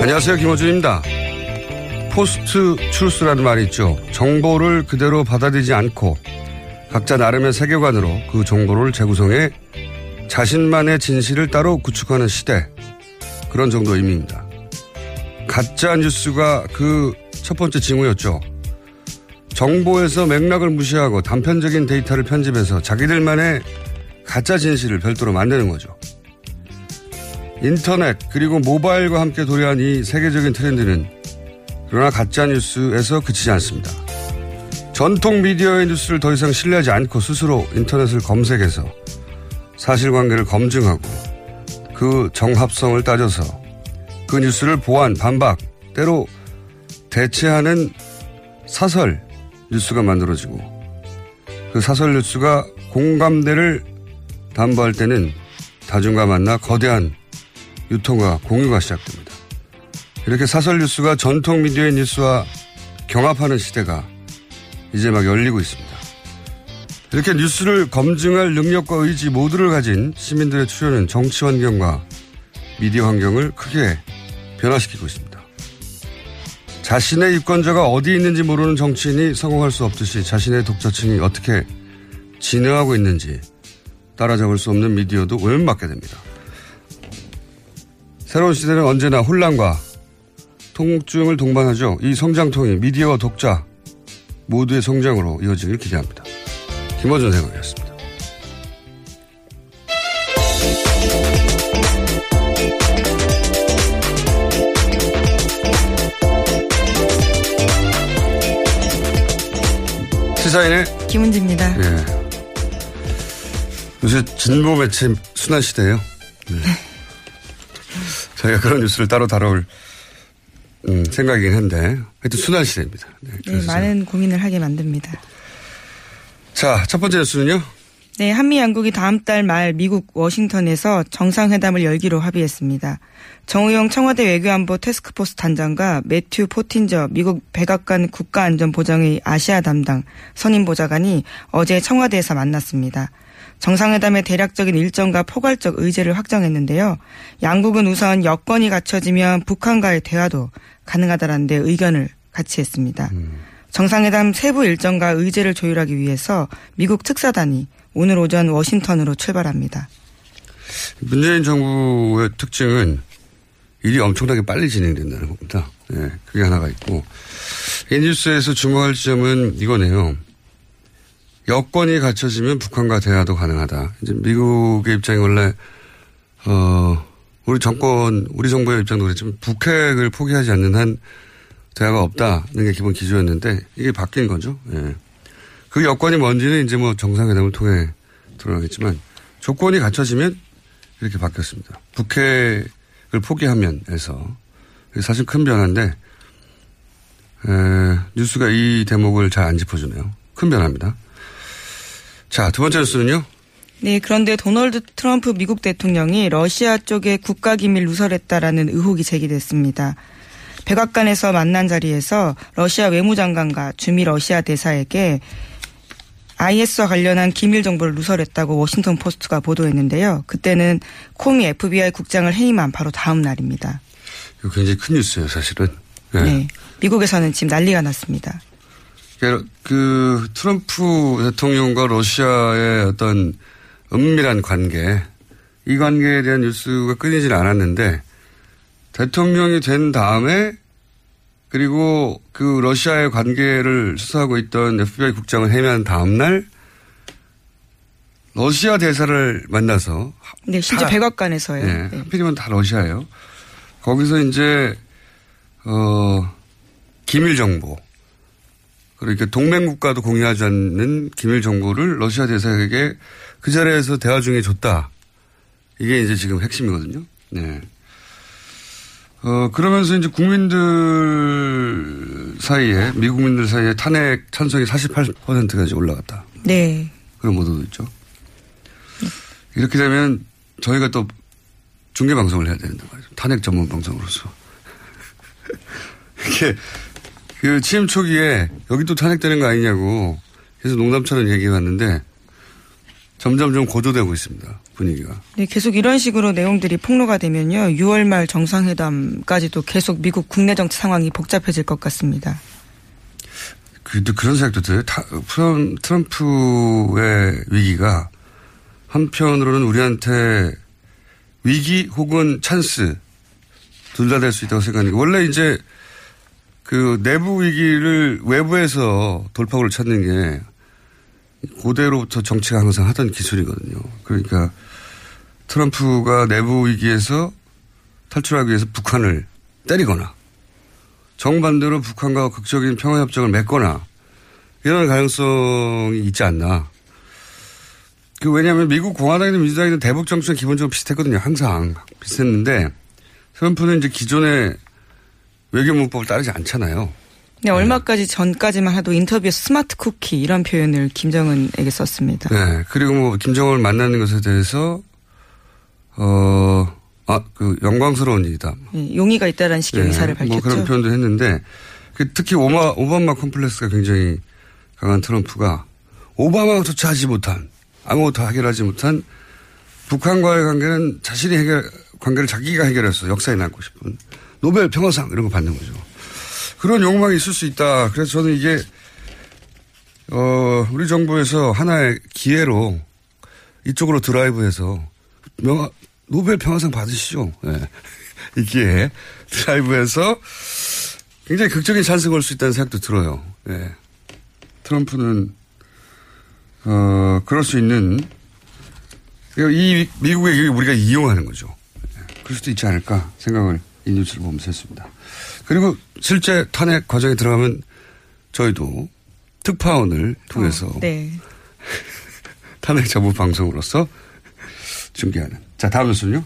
안녕하세요. 김어준입니다. post truth라는 말이 있죠. 정보를 그대로 받아들이지 않고 각자 나름의 세계관으로 그 정보를 재구성해 자신만의 진실을 따로 구축하는 시대. 그런 정도 의미입니다. 가짜 뉴스가 그 첫 번째 징후였죠. 정보에서 맥락을 무시하고 단편적인 데이터를 편집해서 자기들만의 가짜 진실을 별도로 만드는 거죠. 인터넷 그리고 모바일과 함께 도래한 이 세계적인 트렌드는 그러나 가짜 뉴스에서 그치지 않습니다. 전통 미디어의 뉴스를 더 이상 신뢰하지 않고 스스로 인터넷을 검색해서 사실관계를 검증하고 그 정합성을 따져서 그 뉴스를 보완, 반박, 때로 대체하는 사설 뉴스가 만들어지고 그 사설 뉴스가 공감대를 담보할 때는 다중과 만나 거대한 유통과 공유가 시작됩니다. 이렇게 사설 뉴스가 전통 미디어의 뉴스와 경합하는 시대가 이제 막 열리고 있습니다. 이렇게 뉴스를 검증할 능력과 의지 모두를 가진 시민들의 출현은 정치 환경과 미디어 환경을 크게 변화시키고 있습니다. 자신의 유권자가 어디 있는지 모르는 정치인이 성공할 수 없듯이 자신의 독자층이 어떻게 진화하고 있는지 따라잡을 수 없는 미디어도 오염받게 됩니다. 새로운 시대는 언제나 혼란과 통증을 동반하죠. 이 성장통이 미디어와 독자 모두의 성장으로 이어지길 기대합니다. 김어준 생각이었습니다. 시사인의 김은지입니다. 네. 요새 진보 매체 순환 시대예요. 네. 저희가 그런 뉴스를 따로 다뤄올 음, 생각이긴 한데 하여튼 순환 시대입니다. 네, 네, 많은 고민을 하게 만듭니다. 자, 첫 번째 뉴스는요. 네, 한미 양국이 다음 달 말 미국 워싱턴에서 정상회담을 열기로 합의했습니다. 정우영 청와대 외교안보 태스크포스 단장과 매튜 포틴저 미국 백악관 국가안전보장의 아시아 담당 선임 보좌관이 어제 청와대에서 만났습니다. 정상회담의 대략적인 일정과 포괄적 의제를 확정했는데요. 양국은 우선 여건이 갖춰지면 북한과의 대화도 가능하다라는 데 의견을 같이 했습니다. 정상회담 세부 일정과 의제를 조율하기 위해서 미국 특사단이 오늘 오전 워싱턴으로 출발합니다. 문재인 정부의 특징은 일이 엄청나게 빨리 진행된다는 겁니다. 예, 그게 하나가 있고. 이 뉴스에서 주목할 점은 이거네요. 여건이 갖춰지면 북한과 대화도 가능하다. 이제 미국의 입장이 원래, 어, 우리 정권, 우리 정부의 입장도 그랬지만 북핵을 포기하지 않는 한 대화가 없다는 게 기본 기조였는데 이게 바뀐 거죠. 예. 그 여건이 뭔지는 이제 뭐 정상회담을 통해 드러나겠지만 조건이 갖춰지면 이렇게 바뀌었습니다. 북핵을 포기하면 해서 사실 큰 변화인데 에, 뉴스가 이 대목을 잘 안 짚어주네요. 큰 변화입니다. 자, 두 번째 뉴스는요. 네, 그런데 도널드 트럼프 미국 대통령이 러시아 쪽에 국가기밀 누설했다라는 의혹이 제기됐습니다. 백악관에서 만난 자리에서 러시아 외무장관과 주미 러시아 대사에게 IS와 관련한 기밀 정보를 누설했다고 워싱턴 포스트가 보도했는데요. 그때는 코미 FBI 국장을 해임한 바로 다음 날입니다. 이거 굉장히 큰 뉴스예요, 사실은. 네. 네. 미국에서는 지금 난리가 났습니다. 그 트럼프 대통령과 러시아의 어떤 은밀한 관계, 이 관계에 대한 뉴스가 끊이질 않았는데 대통령이 된 다음에 그리고 그 러시아의 관계를 수사하고 있던 FBI 국장을 해임한 다음날 러시아 대사를 만나서 네, 실제 다, 백악관에서요. 네, 네. 하필이면 다 러시아예요. 거기서 이제 어 기밀 정보 그러니까 동맹 국가도 공유하지 않는 기밀 정보를 러시아 대사에게 그 자리에서 대화 중에 줬다. 이게 이제 지금 핵심이거든요. 네. 어, 그러면서 이제 국민들 사이에, 미국민들 사이에 탄핵 찬성이 48%까지 올라갔다. 네. 그런 보도도 있죠. 이렇게 되면 저희가 또 중계 방송을 해야 되는데 말이죠. 탄핵 전문 방송으로서. 이게 그 취임 초기에 여기 또 탄핵되는 거 아니냐고 그래서 농담처럼 얘기해 왔는데 점점 좀 고조되고 있습니다. 분위기가. 네, 계속 이런 식으로 내용들이 폭로가 되면요. 6월 말 정상회담까지도 계속 미국 국내 정치 상황이 복잡해질 것 같습니다. 그래도 그런 생각도 들어요. 타, 트럼프의 위기가 한편으로는 우리한테 위기 혹은 찬스 둘 다 될 수 있다고 생각하는 게 원래 이제 그 내부 위기를 외부에서 돌파구를 찾는 게 고대로부터 정치가 항상 하던 기술이거든요. 그러니까 트럼프가 내부 위기에서 탈출하기 위해서 북한을 때리거나 정반대로 북한과 극적인 평화협정을 맺거나 이런 가능성이 있지 않나. 그 왜냐하면 미국 공화당이든 민주당이든 대북 정책은 기본적으로 비슷했거든요. 항상 비슷했는데 트럼프는 이제 기존의 외교 문법을 따르지 않잖아요. 네, 얼마까지 전까지만 해도 인터뷰에서 스마트 쿠키 이런 표현을 김정은에게 썼습니다. 네, 그리고 뭐 김정은을 만나는 것에 대해서 어, 아, 그 영광스러운 일이다. 네, 용의가 있다라는 식의 네, 의사를 밝혔죠. 뭐 그런 표현도 했는데 그 특히 오마, 오바마 컴플렉스가 굉장히 강한 트럼프가 오바마조차 하지 못한 아무것도 해결하지 못한 북한과의 관계는 자신이 해결 관계를 자기가 해결해서 역사에 남고 싶은 노벨 평화상 이런 거 받는 거죠. 그런 욕망이 있을 수 있다. 그래서 저는 이게 어 우리 정부에서 하나의 기회로 이쪽으로 드라이브해서 명화 노벨 평화상 받으시죠. 네. 이 기회에 드라이브해서 굉장히 극적인 찬스가 올 수 있다는 생각도 들어요. 네. 트럼프는 어 그럴 수 있는 이 미국의 우리가 이용하는 거죠. 네. 그럴 수도 있지 않을까 생각을 이 뉴스를 보면서 했습니다. 그리고 실제 탄핵 과정에 들어가면 저희도 특파원을 통해서 어, 네. 탄핵 전부 방송으로서 중계하는. 자, 다음 뉴스는요?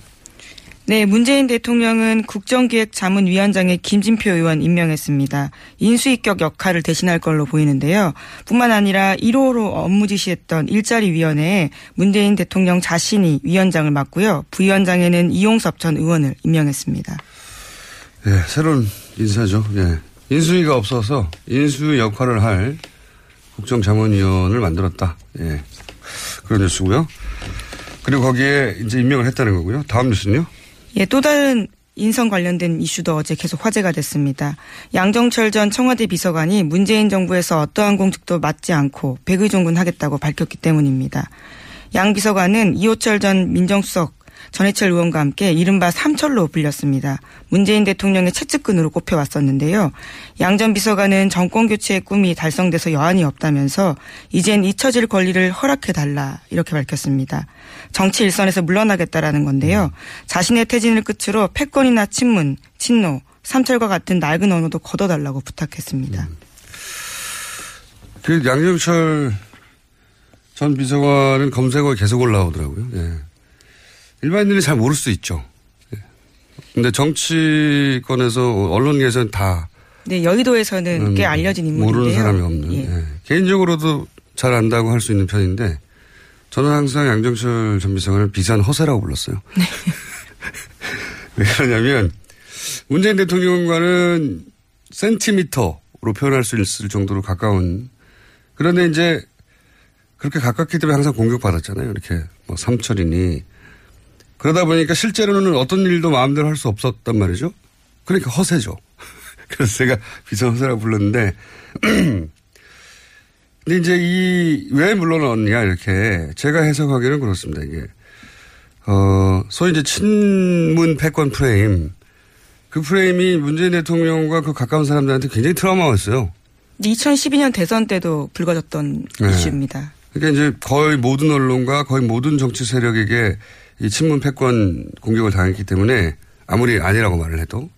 네, 문재인 대통령은 국정기획자문위원장에 김진표 의원 임명했습니다. 인수위격 역할을 대신할 걸로 보이는데요. 뿐만 아니라 1호로 업무 지시했던 일자리위원회에 문재인 대통령 자신이 위원장을 맡고요. 부위원장에는 이용섭 전 의원을 임명했습니다. 예, 새로운 인사죠. 예. 인수위가 없어서 인수 역할을 할 국정자문위원을 만들었다. 예. 그런 뉴스고요. 그리고 거기에 이제 임명을 했다는 거고요. 다음 뉴스는요? 예, 또 다른 인성 관련된 이슈도 어제 계속 화제가 됐습니다. 양정철 전 청와대 비서관이 문재인 정부에서 어떠한 공직도 맡지 않고 백의종군 하겠다고 밝혔기 때문입니다. 양 비서관은 이호철 전 민정수석 전해철 의원과 함께 이른바 삼철로 불렸습니다. 문재인 대통령의 채찍근으로 꼽혀왔었는데요. 양 전 비서관은 정권 교체의 꿈이 달성돼서 여한이 없다면서 이젠 잊혀질 권리를 허락해달라 이렇게 밝혔습니다. 정치 일선에서 물러나겠다라는 건데요. 자신의 퇴진을 끝으로 패권이나 친문, 친노, 삼철과 같은 낡은 언어도 걷어달라고 부탁했습니다. 그 양정철 전 비서관은 검색어에 계속 올라오더라고요. 예. 일반인들이 잘 모를 수 있죠. 예. 근데 정치권에서 언론계에서는 다 네, 여의도에서는 음, 꽤 알려진 인물인데요. 모르는 사람이 없는. 예. 예. 개인적으로도 잘 안다고 할 수 있는 편인데 저는 항상 양정철 전 비서관을 비싼 허세라고 불렀어요. 네. 왜 그러냐면 문재인 대통령과는 센티미터로 표현할 수 있을 정도로 가까운 그런데 이제 그렇게 가깝기 때문에 항상 공격받았잖아요. 이렇게 뭐 삼철이니 그러다 보니까 실제로는 어떤 일도 마음대로 할 수 없었단 말이죠. 그러니까 허세죠. 그래서 제가 비선허세라고 불렀는데 근데 이제 이 왜 물러났냐 이렇게 제가 해석하기는 그렇습니다. 이게 어 소위 이제 친문 패권 프레임 그 프레임이 문재인 대통령과 그 가까운 사람들한테 굉장히 트라우마였어요. 2012년 대선 때도 불거졌던 네. 이슈입니다. 그러니까 이제 거의 모든 언론과 거의 모든 정치 세력에게 이 친문 패권 공격을 당했기 때문에 아무리 아니라고 말을 해도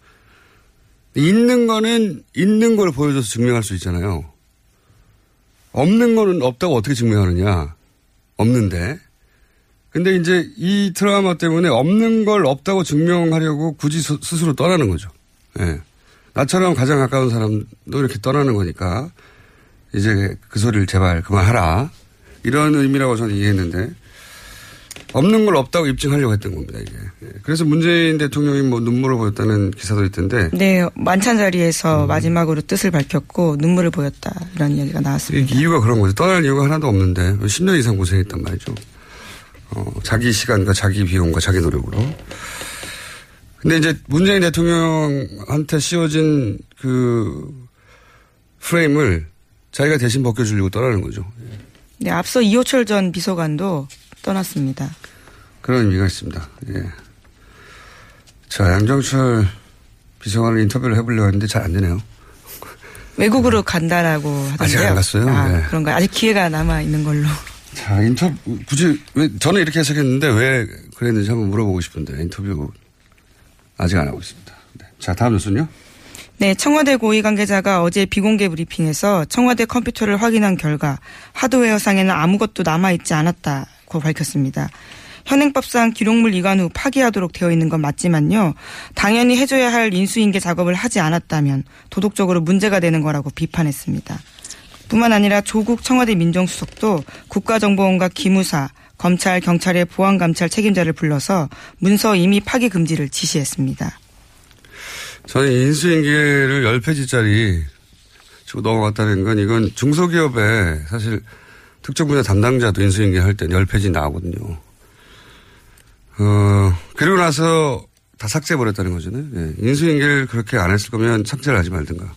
있는 거는 있는 걸 보여줘서 증명할 수 있잖아요. 없는 거는 없다고 어떻게 증명하느냐. 없는데. 근데 이제 이 트라우마 때문에 없는 걸 없다고 증명하려고 굳이 스- 스스로 떠나는 거죠. 예. 나처럼 가장 가까운 사람도 이렇게 떠나는 거니까 이제 그 소리를 제발 그만하라. 이런 의미라고 저는 이해했는데 없는 걸 없다고 입증하려고 했던 겁니다, 이게. 예. 그래서 문재인 대통령이 뭐 눈물을 보였다는 기사도 있던데 네, 만찬 음. 자리에서 마지막으로 뜻을 밝혔고 눈물을 보였다 이런 이야기가 나왔습니다. 이 이유가 그런 거죠. 떠날 이유가 하나도 없는데 10년 이상 고생했단 말이죠. 어, 자기 시간과 자기 비용과 자기 노력으로. 근데 이제 문재인 대통령한테 씌워진 그 프레임을 자기가 대신 벗겨주려고 떠나는 거죠. 네, 앞서 이호철 전 비서관도 떠났습니다. 그런 의미가 있습니다. 예. 자, 양정철 비서관을 인터뷰를 해보려고 했는데 잘 안 되네요. 외국으로 간다라고 하던데요. 아직 안 갔어요? 아, 네. 그런가요? 아직 기회가 남아 있는 걸로. 자, 인터뷰, 굳이, 왜, 저는 이렇게 해석했는데 왜 그랬는지 한번 물어보고 싶은데, 인터뷰 아직 안 하고 있습니다. 네. 자, 다음 뉴스는요? 네, 청와대 고위 관계자가 어제 비공개 브리핑에서 청와대 컴퓨터를 확인한 결과 하드웨어 상에는 아무것도 남아 있지 않았다고 밝혔습니다. 현행법상 기록물 이관 후 파기하도록 되어 있는 건 맞지만요. 당연히 해줘야 할 인수인계 작업을 하지 않았다면 도덕적으로 문제가 되는 거라고 비판했습니다. 뿐만 아니라 조국 청와대 민정수석도 국가정보원과 기무사, 검찰, 경찰의 보안감찰 책임자를 불러서 문서 이미 파기 금지를 지시했습니다. 저는 인수인계를 10페이지짜리 주고 넘어갔다는 건 이건 중소기업에 사실 특정 분야 담당자도 인수인계 할 때 10페이지 나오거든요. 어, 그리고 나서 다 삭제해버렸다는 거잖아요. 예. 인수인계를 그렇게 안 했을 거면 삭제를 하지 말든가.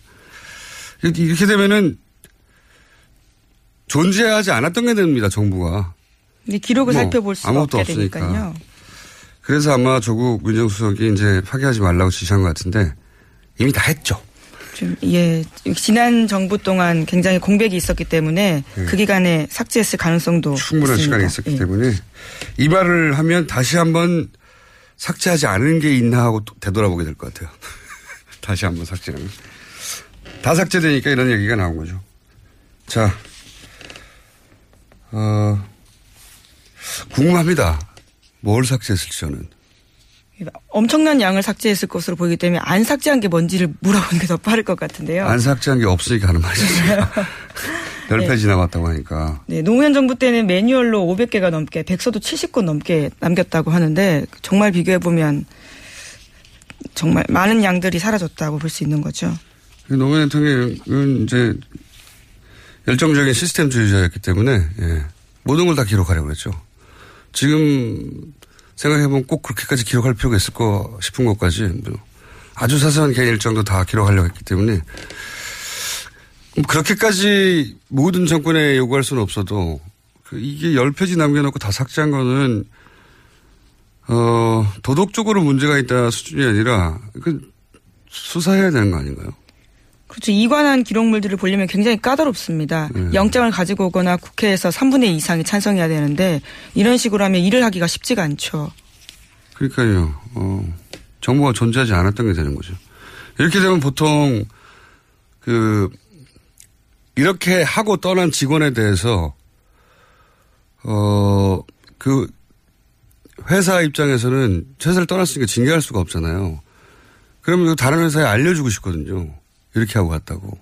이렇게 되면은 존재하지 않았던 게 됩니다, 정부가. 근데 기록을 뭐 살펴볼 수가 아무것도 없게 없으니까. 되니까요. 그래서 아마 조국 민정수석이 이제 파기하지 말라고 지시한 것 같은데 이미 다 했죠. 좀, 예, 지난 정부 동안 굉장히 공백이 있었기 때문에 그 기간에 삭제했을 가능성도 예. 충분한 있습니다. 시간이 있었기 예. 때문에 이 말을 하면 다시 한번 삭제하지 않은 게 있나 하고 또 되돌아보게 될 것 같아요. 다시 한번 삭제하면. 다 삭제되니까 이런 얘기가 나온 거죠. 자, 어, 궁금합니다. 뭘 삭제했을지 저는. 엄청난 양을 삭제했을 것으로 보이기 때문에 안 삭제한 게 뭔지를 물어보는 게 더 빠를 것 같은데요. 안 삭제한 게 없으니까 하는 말이죠. 열 네. 10페이지 남았다고 하니까. 네, 노무현 정부 때는 매뉴얼로 500개가 넘게, 백서도 70권 넘게 남겼다고 하는데 정말 비교해 보면 정말 많은 양들이 사라졌다고 볼 수 있는 거죠. 노무현 대통령은 이제 열정적인 시스템주의자였기 때문에 예, 모든 걸 다 기록하려고 그랬죠. 지금 생각해보면 꼭 그렇게까지 기록할 필요가 있을 거 싶은 것까지 뭐 아주 사소한 개인 일정도 다 기록하려고 했기 때문에 그렇게까지 모든 정권에 요구할 수는 없어도 그 이게 열 페이지 남겨놓고 다 삭제한 거는 어 도덕적으로 문제가 있다 수준이 아니라 그 수사해야 되는 거 아닌가요? 그렇죠. 이관한 기록물들을 보려면 굉장히 까다롭습니다. 네. 영장을 가지고 오거나 국회에서 3분의 2 이상이 찬성해야 되는데 이런 식으로 하면 일을 하기가 쉽지가 않죠. 그러니까요. 어, 정보가 존재하지 않았던 게 되는 거죠. 이렇게 되면 보통 그 이렇게 하고 떠난 직원에 대해서 어 그 회사 입장에서는 회사를 떠났으니까 징계할 수가 없잖아요. 그러면 이거 다른 회사에 알려주고 싶거든요. 이렇게 하고 갔다고.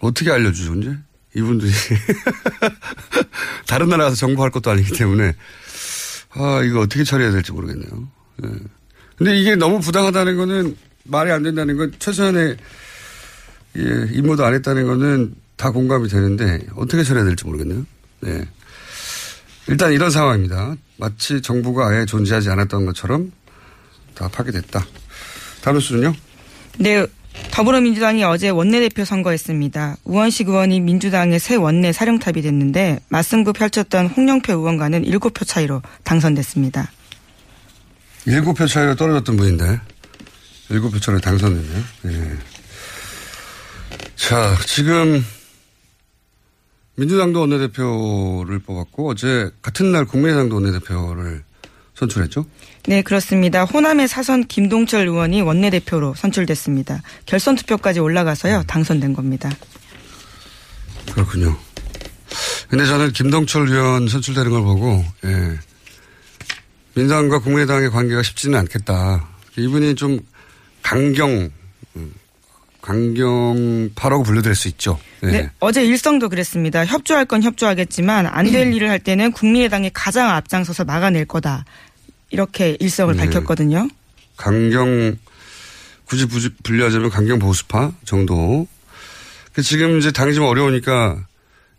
어, 떻게 알려주죠, 이제? 이분들이. 다른 나라 가서 정보할 것도 아니기 때문에. 아, 이거 어떻게 처리해야 될지 모르겠네요. 예. 근데 이게 너무 부당하다는 거는 말이 안 된다는 건 최소한의 예, 임무도 안 했다는 거는 다 공감이 되는데 어떻게 처리해야 될지 모르겠네요. 네. 일단 이런 상황입니다. 마치 정부가 아예 존재하지 않았던 것처럼 다 파괴됐다. 다음 수는요? 네. 더불어민주당이 어제 원내대표 선거했습니다. 우원식 의원이 민주당의 새 원내 사령탑이 됐는데 맞승부 펼쳤던 홍영표 의원과는 7표 차이로 당선됐습니다. 일곱 표 차이로 떨어졌던 분인데 일곱 표 차이로 당선됐네요. 예. 자, 지금 민주당도 원내대표를 뽑았고 어제 같은 날 국민의당도 원내대표를 선출했죠. 네, 그렇습니다. 호남의 사선 김동철 의원이 원내대표로 선출됐습니다. 결선 투표까지 올라가서요. 당선된 겁니다. 그렇군요. 근데 저는 김동철 의원 선출되는 걸 보고 예. 민주당과 국민의당의 관계가 쉽지는 않겠다. 이분이 좀 강경 음, 강경파라고 분류될 수 있죠. 예. 네, 어제 일성도 그랬습니다. 협조할 건 협조하겠지만 안 될 일을 할 때는 국민의당이 가장 앞장서서 막아낼 거다. 이렇게 일성을 네. 밝혔거든요. 강경 굳이 분류하자면 강경 보수파 정도. 그 지금 이제 당이 좀 어려우니까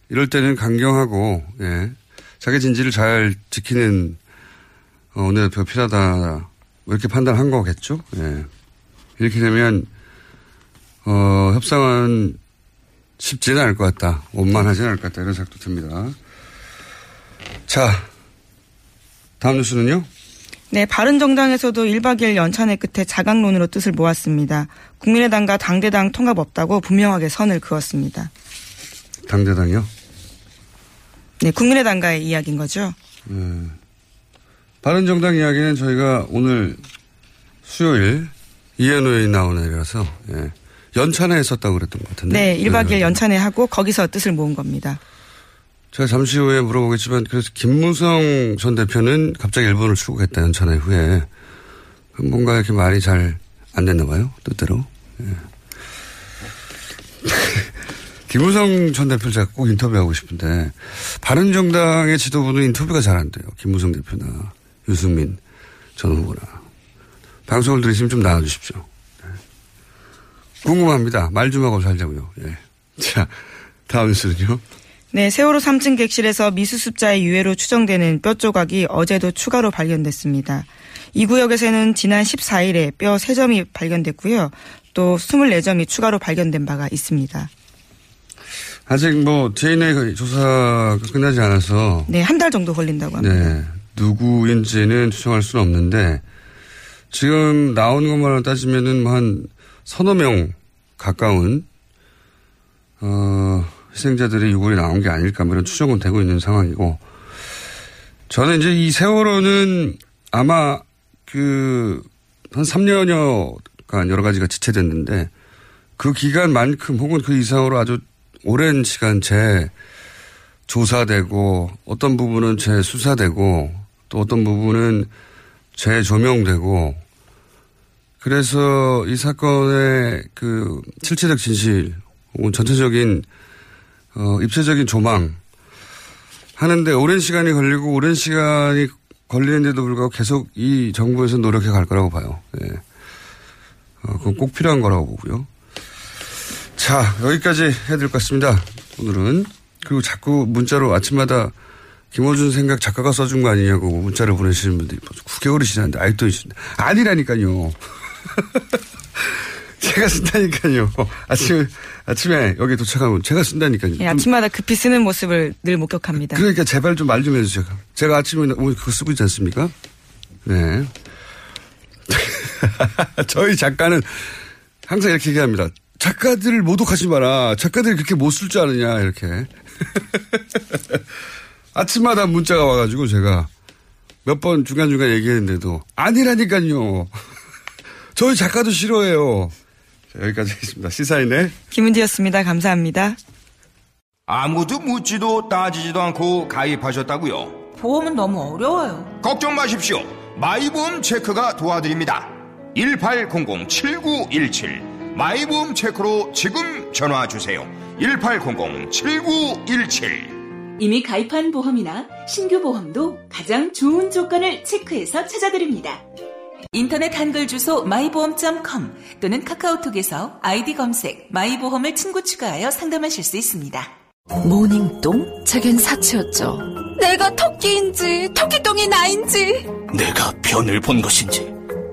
이럴 때는 강경하고 예. 자기 진지를 잘 지키는 어, 원내대표 필요하다 이렇게 판단한 거겠죠. 예. 이렇게 되면 어, 협상은 쉽지는 않을 것 같다. 원만하지는 않을 것 같다. 이런 생각도 듭니다. 자, 다음 뉴스는요? 네, 바른정당에서도 1박 2일 연찬회 끝에 자강론으로 뜻을 모았습니다. 국민의당과 당대당 통합 없다고 분명하게 선을 그었습니다. 당대당이요? 네, 국민의당과의 이야기인 거죠. 예. 바른정당 이야기는 저희가 오늘 수요일 이현우 의원이 나오는 날이라서 예. 연찬회 했었다고 그랬던 것 같은데. 네, 1박 2일 예. 연찬회 하고 거기서 뜻을 모은 겁니다. 제가 잠시 후에 물어보겠지만 그래서 김무성 전 대표는 갑자기 일본을 출국했다 연찬회 후에 뭔가 이렇게 말이 잘 안 됐나 봐요 뜻대로. 예. 김무성 전 대표를 제가 꼭 인터뷰하고 싶은데 바른정당의 지도부는 인터뷰가 잘 안 돼요. 김무성 대표나 유승민 전 후보나 방송을 들으시면 좀 나와주십시오. 네. 궁금합니다. 말 좀 하고 살자고요. 예. 자 다음 뉴스는요. 네, 세월호 3층 객실에서 미수습자의 유해로 추정되는 뼈 조각이 어제도 추가로 발견됐습니다. 이 구역에서는 지난 14일에 뼈 3점이 발견됐고요. 또 24점이 추가로 발견된 바가 있습니다. 아직 뭐 DNA 조사가 끝나지 않아서 네, 한 달 정도 걸린다고 합니다. 네 누구인지는 추정할 수는 없는데 지금 나오는 것만 따지면은 뭐 한 서너 명 가까운 어 희생자들의 유골이 나온 게 아닐까 뭐 이런 추정은 되고 있는 상황이고. 저는 이제 이 세월호는 아마 그 한 3년여간 여러 가지가 지체됐는데 그 기간만큼 혹은 그 이상으로 아주 오랜 시간 재 조사되고 어떤 부분은 재수사되고 또 어떤 부분은 재조명되고 그래서 이 사건의 그 실체적 진실 혹은 전체적인 어 입체적인 조망 하는데 오랜 시간이 걸리고 오랜 시간이 걸리는데도 불구하고 계속 이 정부에서 노력해 갈 거라고 봐요. 예. 어, 그건 꼭 필요한 거라고 보고요. 자, 여기까지 될것 같습니다. 오늘은. 그리고 자꾸 문자로 아침마다 김호준 생각 작가가 써준 거 아니냐고 문자를 보내시는 분들이 벌써 9개월이 지났는데 아직도 있습니다. 아니라니까요. 제가 쓴다니까요. 아침에, 아침에 여기 도착하면 제가 쓴다니까요. 예, 아침마다 급히 쓰는 모습을 늘 목격합니다. 그러니까 제발 좀말좀 해주세요. 제가 아침에 오늘 그거 쓰고 있지 않습니까? 네. 저희 작가는 항상 이렇게 얘기합니다. 작가들을 모독하지 마라. 작가들이 그렇게 못 쓸 줄 아느냐, 이렇게. 아침마다 문자가 와가지고 제가 몇 번 중간중간 얘기했는데도 아니라니까요. 저희 작가도 싫어해요. 자, 여기까지 하겠습니다. 시사인의 김은지였습니다. 감사합니다. 아무도 묻지도 따지지도 않고 가입하셨다고요? 보험은 너무 어려워요. 걱정 마십시오. 마이보험 체크가 도와드립니다. 1800-7917 마이보험 체크로 지금 전화 주세요. 1800-7917 이미 가입한 보험이나 신규 보험도 가장 좋은 조건을 체크해서 찾아드립니다. 인터넷 한글 주소 마이보험.com 또는 카카오톡에서 아이디 검색 마이보험을 친구 추가하여 상담하실 수 있습니다. 모닝똥? 제겐 사치였죠. 내가 토끼인지 토끼똥이 나인지 내가 변을 본 것인지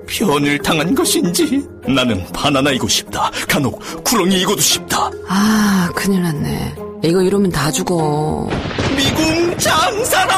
변을 당한 것인지 나는 바나나이고 싶다. 간혹 구렁이이고도 싶다. 아, 큰일 났네. 이거 이러면 다 죽어. 미궁 장사랑!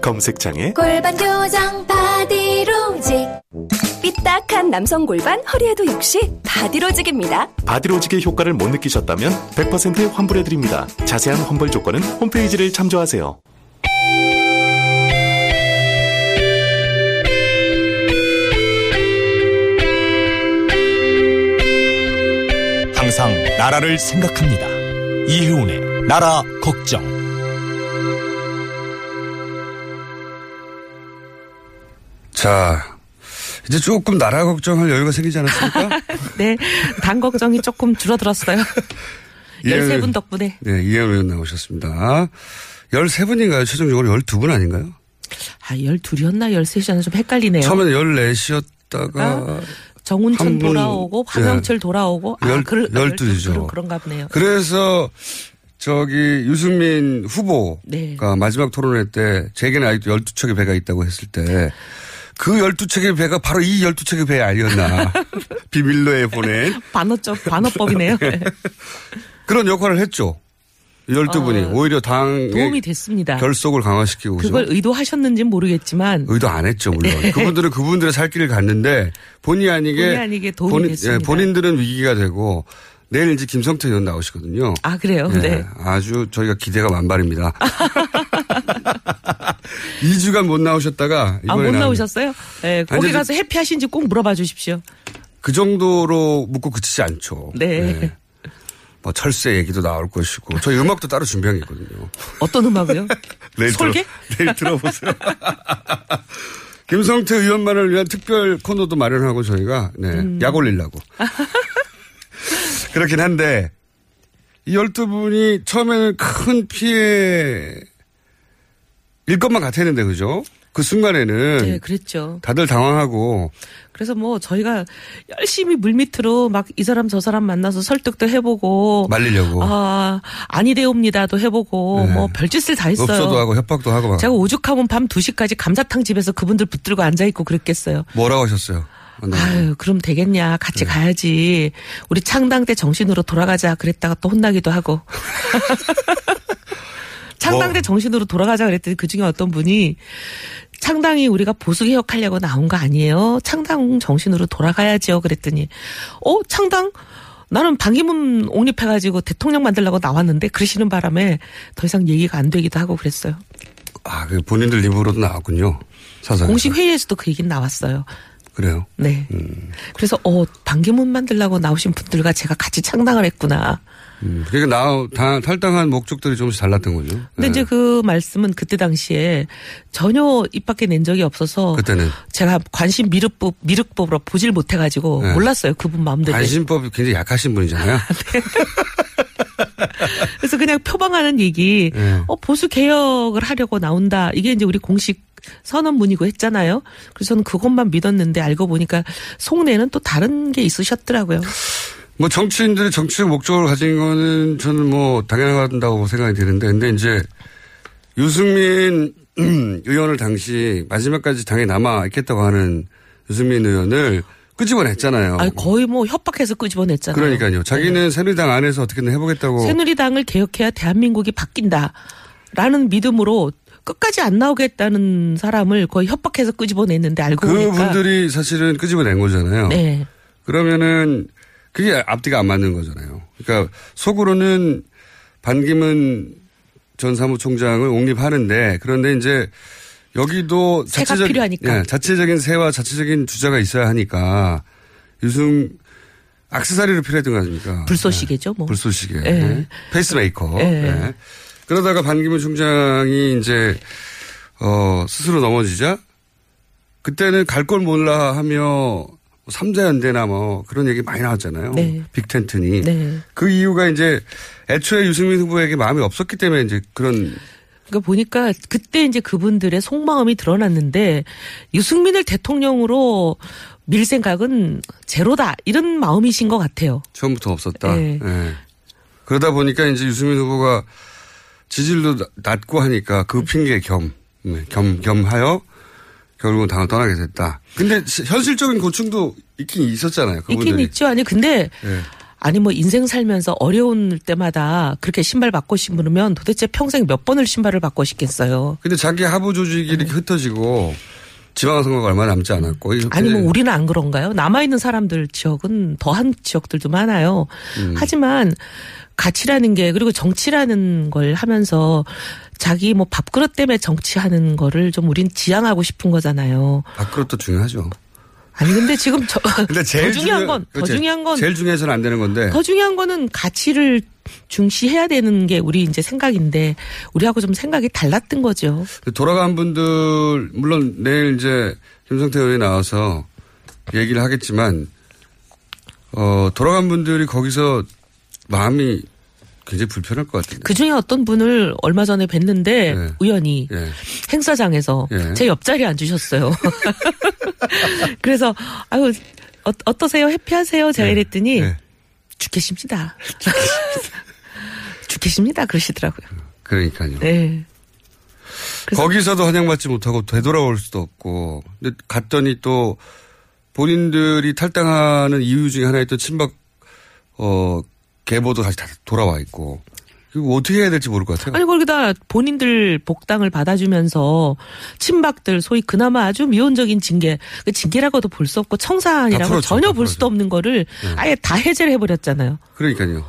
검색창에 골반 교정 바디로직 삐딱한 남성 골반 허리에도 역시 바디로직입니다. 바디로직의 효과를 못 느끼셨다면 100% 환불해드립니다. 자세한 환불 조건은 홈페이지를 참조하세요. 항상 나라를 생각합니다. 이효운의 나라 걱정. 자, 이제 조금 나라 걱정할 여유가 생기지 않았습니까? 네, 당 걱정이 조금 줄어들었어요. 13분 덕분에. 네, 이해원 의원 나오셨습니다. 13분인가요? 최종적으로 12분 아닌가요? 아, 12이었나 13이었나 좀 헷갈리네요. 처음에는 14시였다가 아, 정운천 돌아오고 황영철 네. 돌아오고 아, 열, 그럴, 12시죠. 그런, 그런가 보네요. 그래서 저기 유승민 후보가 네. 마지막 토론회 때 제게는 아직도 12척의 배가 있다고 했을 때 그 12척의 배가 바로 이 12척의 배 아니었나. 비밀로에 보낸. 반어적, 반어법이네요. 네. 그런 역할을 했죠. 12분이. 어, 오히려 당에 도움이 됐습니다. 결속을 강화시키고. 그걸 그죠? 의도하셨는지는 모르겠지만. 의도 안 했죠, 물론. 네. 그분들은 그분들의 살 길을 갔는데 본의 아니게. 본의 아니게 도움이 본인, 됐습니다. 예, 본인들은 위기가 되고 내일 이제 김성태 의원 나오시거든요. 아, 그래요? 네. 네. 아주 저희가 기대가 만발입니다. 2주간 못 나오셨다가 아, 못 나오셨어요? 네, 거기 가서 해피하신지 꼭 물어봐 주십시오. 그 정도로 묻고 그치지 않죠. 네. 네. 뭐 철새 얘기도 나올 것이고 저희 음악도 따로 준비한 게 있거든요. 어떤 음악이요? 내일 설계? 들어, 내일 들어보세요. 김성태 의원만을 위한 특별 코너도 마련하고 저희가 네, 음. 약 올리려고. 그렇긴 한데 이 12분이 처음에는 큰 피해 일 것만 같았는데 그죠? 그 순간에는 네, 그랬죠. 다들 당황하고 그래서 뭐 저희가 열심히 물밑으로 막 이 사람 저 사람 만나서 설득도 해보고 말리려고 아 아니되옵니다도 해보고 네. 뭐 별짓을 다 했어요. 없어도 하고 협박도 하고 막. 제가 오죽하면 밤 2시까지 감자탕 집에서 그분들 붙들고 앉아 있고 그랬겠어요. 뭐라고 하셨어요? 아유, 그럼 되겠냐. 같이 네. 가야지. 우리 창당 때 정신으로 돌아가자. 그랬다가 또 혼나기도 하고. 창당 때 뭐. 정신으로 돌아가자 그랬더니 그 중에 어떤 분이 창당이 우리가 보수 개혁하려고 나온 거 아니에요? 창당 정신으로 돌아가야지요. 그랬더니 어 창당 나는 방기문 옹립해가지고 대통령 만들려고 나왔는데 그러시는 바람에 더 이상 얘기가 안 되기도 하고 그랬어요. 아, 그 본인들 입으로도 나왔군요. 사상 공식 회의에서도 그 얘기는 나왔어요. 그래요? 네. 그래서 어 반기문 만들라고 나오신 분들과 제가 같이 창당을 했구나. 음, 그러니까 나, 다, 탈당한 목적들이 조금씩 달랐던 거죠. 근데 네. 이제 그 말씀은 그때 당시에 전혀 입 밖에 낸 적이 없어서 그때는 제가 관심 미륵법 미륵법으로 보질 못해가지고 네. 몰랐어요 그분 마음대로. 관심법이 굉장히 약하신 분이잖아요. 그래서 그냥 표방하는 얘기, 네. 어, 보수 개혁을 하려고 나온다. 이게 이제 우리 공식 선언문이고 했잖아요. 그래서 저는 그것만 믿었는데 알고 보니까 속내는 또 다른 게 있으셨더라고요. 뭐 정치인들이 정치적 목적을 가진 거는 저는 뭐 당연하다고 생각이 드는데 근데 이제 유승민 의원을 당시 마지막까지 당에 남아 있겠다고 하는 유승민 의원을 끄집어냈잖아요. 아니, 거의 뭐 협박해서 끄집어냈잖아요. 그러니까요. 자기는 새누리당 안에서 어떻게든 해보겠다고. 새누리당을 개혁해야 대한민국이 바뀐다. 라는 믿음으로 끝까지 안 나오겠다는 사람을 거의 협박해서 끄집어냈는데 알고 보니까. 그분들이 사실은 끄집어낸 거잖아요. 네. 그러면은 그게 앞뒤가 안 맞는 거잖아요. 그러니까 속으로는 반기문 전 사무총장을 옹립하는데 그런데 이제 여기도 자체적, 필요하니까. 예, 자체적인 새와 자체적인 주자가 있어야 하니까 유승 악세사리로 필요했던 거 아닙니까? 불쏘시개죠, 뭐. 불쏘시개. 예. 예. 페이스메이커. 예. 예. 그러다가 반기문 총장이 이제 어 스스로 넘어지자 그때는 갈 곳 몰라 하며 삼자 연대나 뭐 그런 얘기 많이 나왔잖아요. 네. big tent니. 네. 그 이유가 이제 애초에 유승민 후보에게 마음이 없었기 때문에 이제 그런 그러니까 보니까 그때 이제 그분들의 속마음이 드러났는데 유승민을 대통령으로 밀 생각은 제로다 이런 마음이신 것 같아요. 처음부터 없었다. 네. 예. 그러다 보니까 이제 유승민 후보가 지지율도 나- 낮고 하니까 그 핑계 겸, 네, 겸, 겸하여 결국은 당을 떠나게 됐다. 근데 시- 현실적인 고충도 있긴 있었잖아요. 그분들이. 있긴 있죠. 아니 근데 예. 아니 뭐 인생 살면서 어려울 때마다 그렇게 신발 바꿔 신으면 도대체 평생 몇 번을 신발을 바꿔 신겠어요. 근데 자기 하부 조직이 이렇게 흩어지고 지방선거가 얼마 남지 않았고. 아니 뭐 우리는 안 그런가요? 남아 있는 사람들 지역은 더한 지역들도 많아요. 음. 하지만 가치라는 게 그리고 정치라는 걸 하면서 자기 뭐 밥그릇 때문에 정치하는 거를 좀 우린 지향하고 싶은 거잖아요. 밥그릇도 중요하죠. 아니 근데 지금 저, 근데 제일 더 중요한 중요- 건 더. 중요한 건 제일 중요해서는 안 되는 건데. 더 중요한 거는 가치를 중시해야 되는 게 우리 이제 생각인데 우리하고 좀 생각이 달랐던 거죠. 돌아간 분들 물론 내일 이제 김성태 의원이 나와서 얘기를 하겠지만 어 돌아간 분들이 거기서 마음이 굉장히 불편할 것 같은데. 그 중에 어떤 분을 얼마 전에 뵀는데 우연히 예. 행사장에서 예. 제 옆자리에 앉으셨어요. 그래서 아유 어, 어떠세요? 해피하세요? 제가 이랬더니 죽겠습니다. 죽겠습니다. 그러시더라고요. 그러니까요. 네. 거기서도 환영받지 못하고 되돌아올 수도 없고. 근데 갔더니 또 본인들이 탈당하는 이유 중에 하나의 또 친박 어 계보도 다시 다 돌아와 있고. 이거 어떻게 해야 될지 모를 것 같아요. 아니 거기다 본인들 복당을 받아주면서 친박들 소위 그나마 아주 미온적인 징계 그 징계라고도 볼 수 없고 청산이라고 풀었죠, 전혀 다볼 수도 없는 거를 네. 아예 다 해제를 해버렸잖아요. 그러니까요.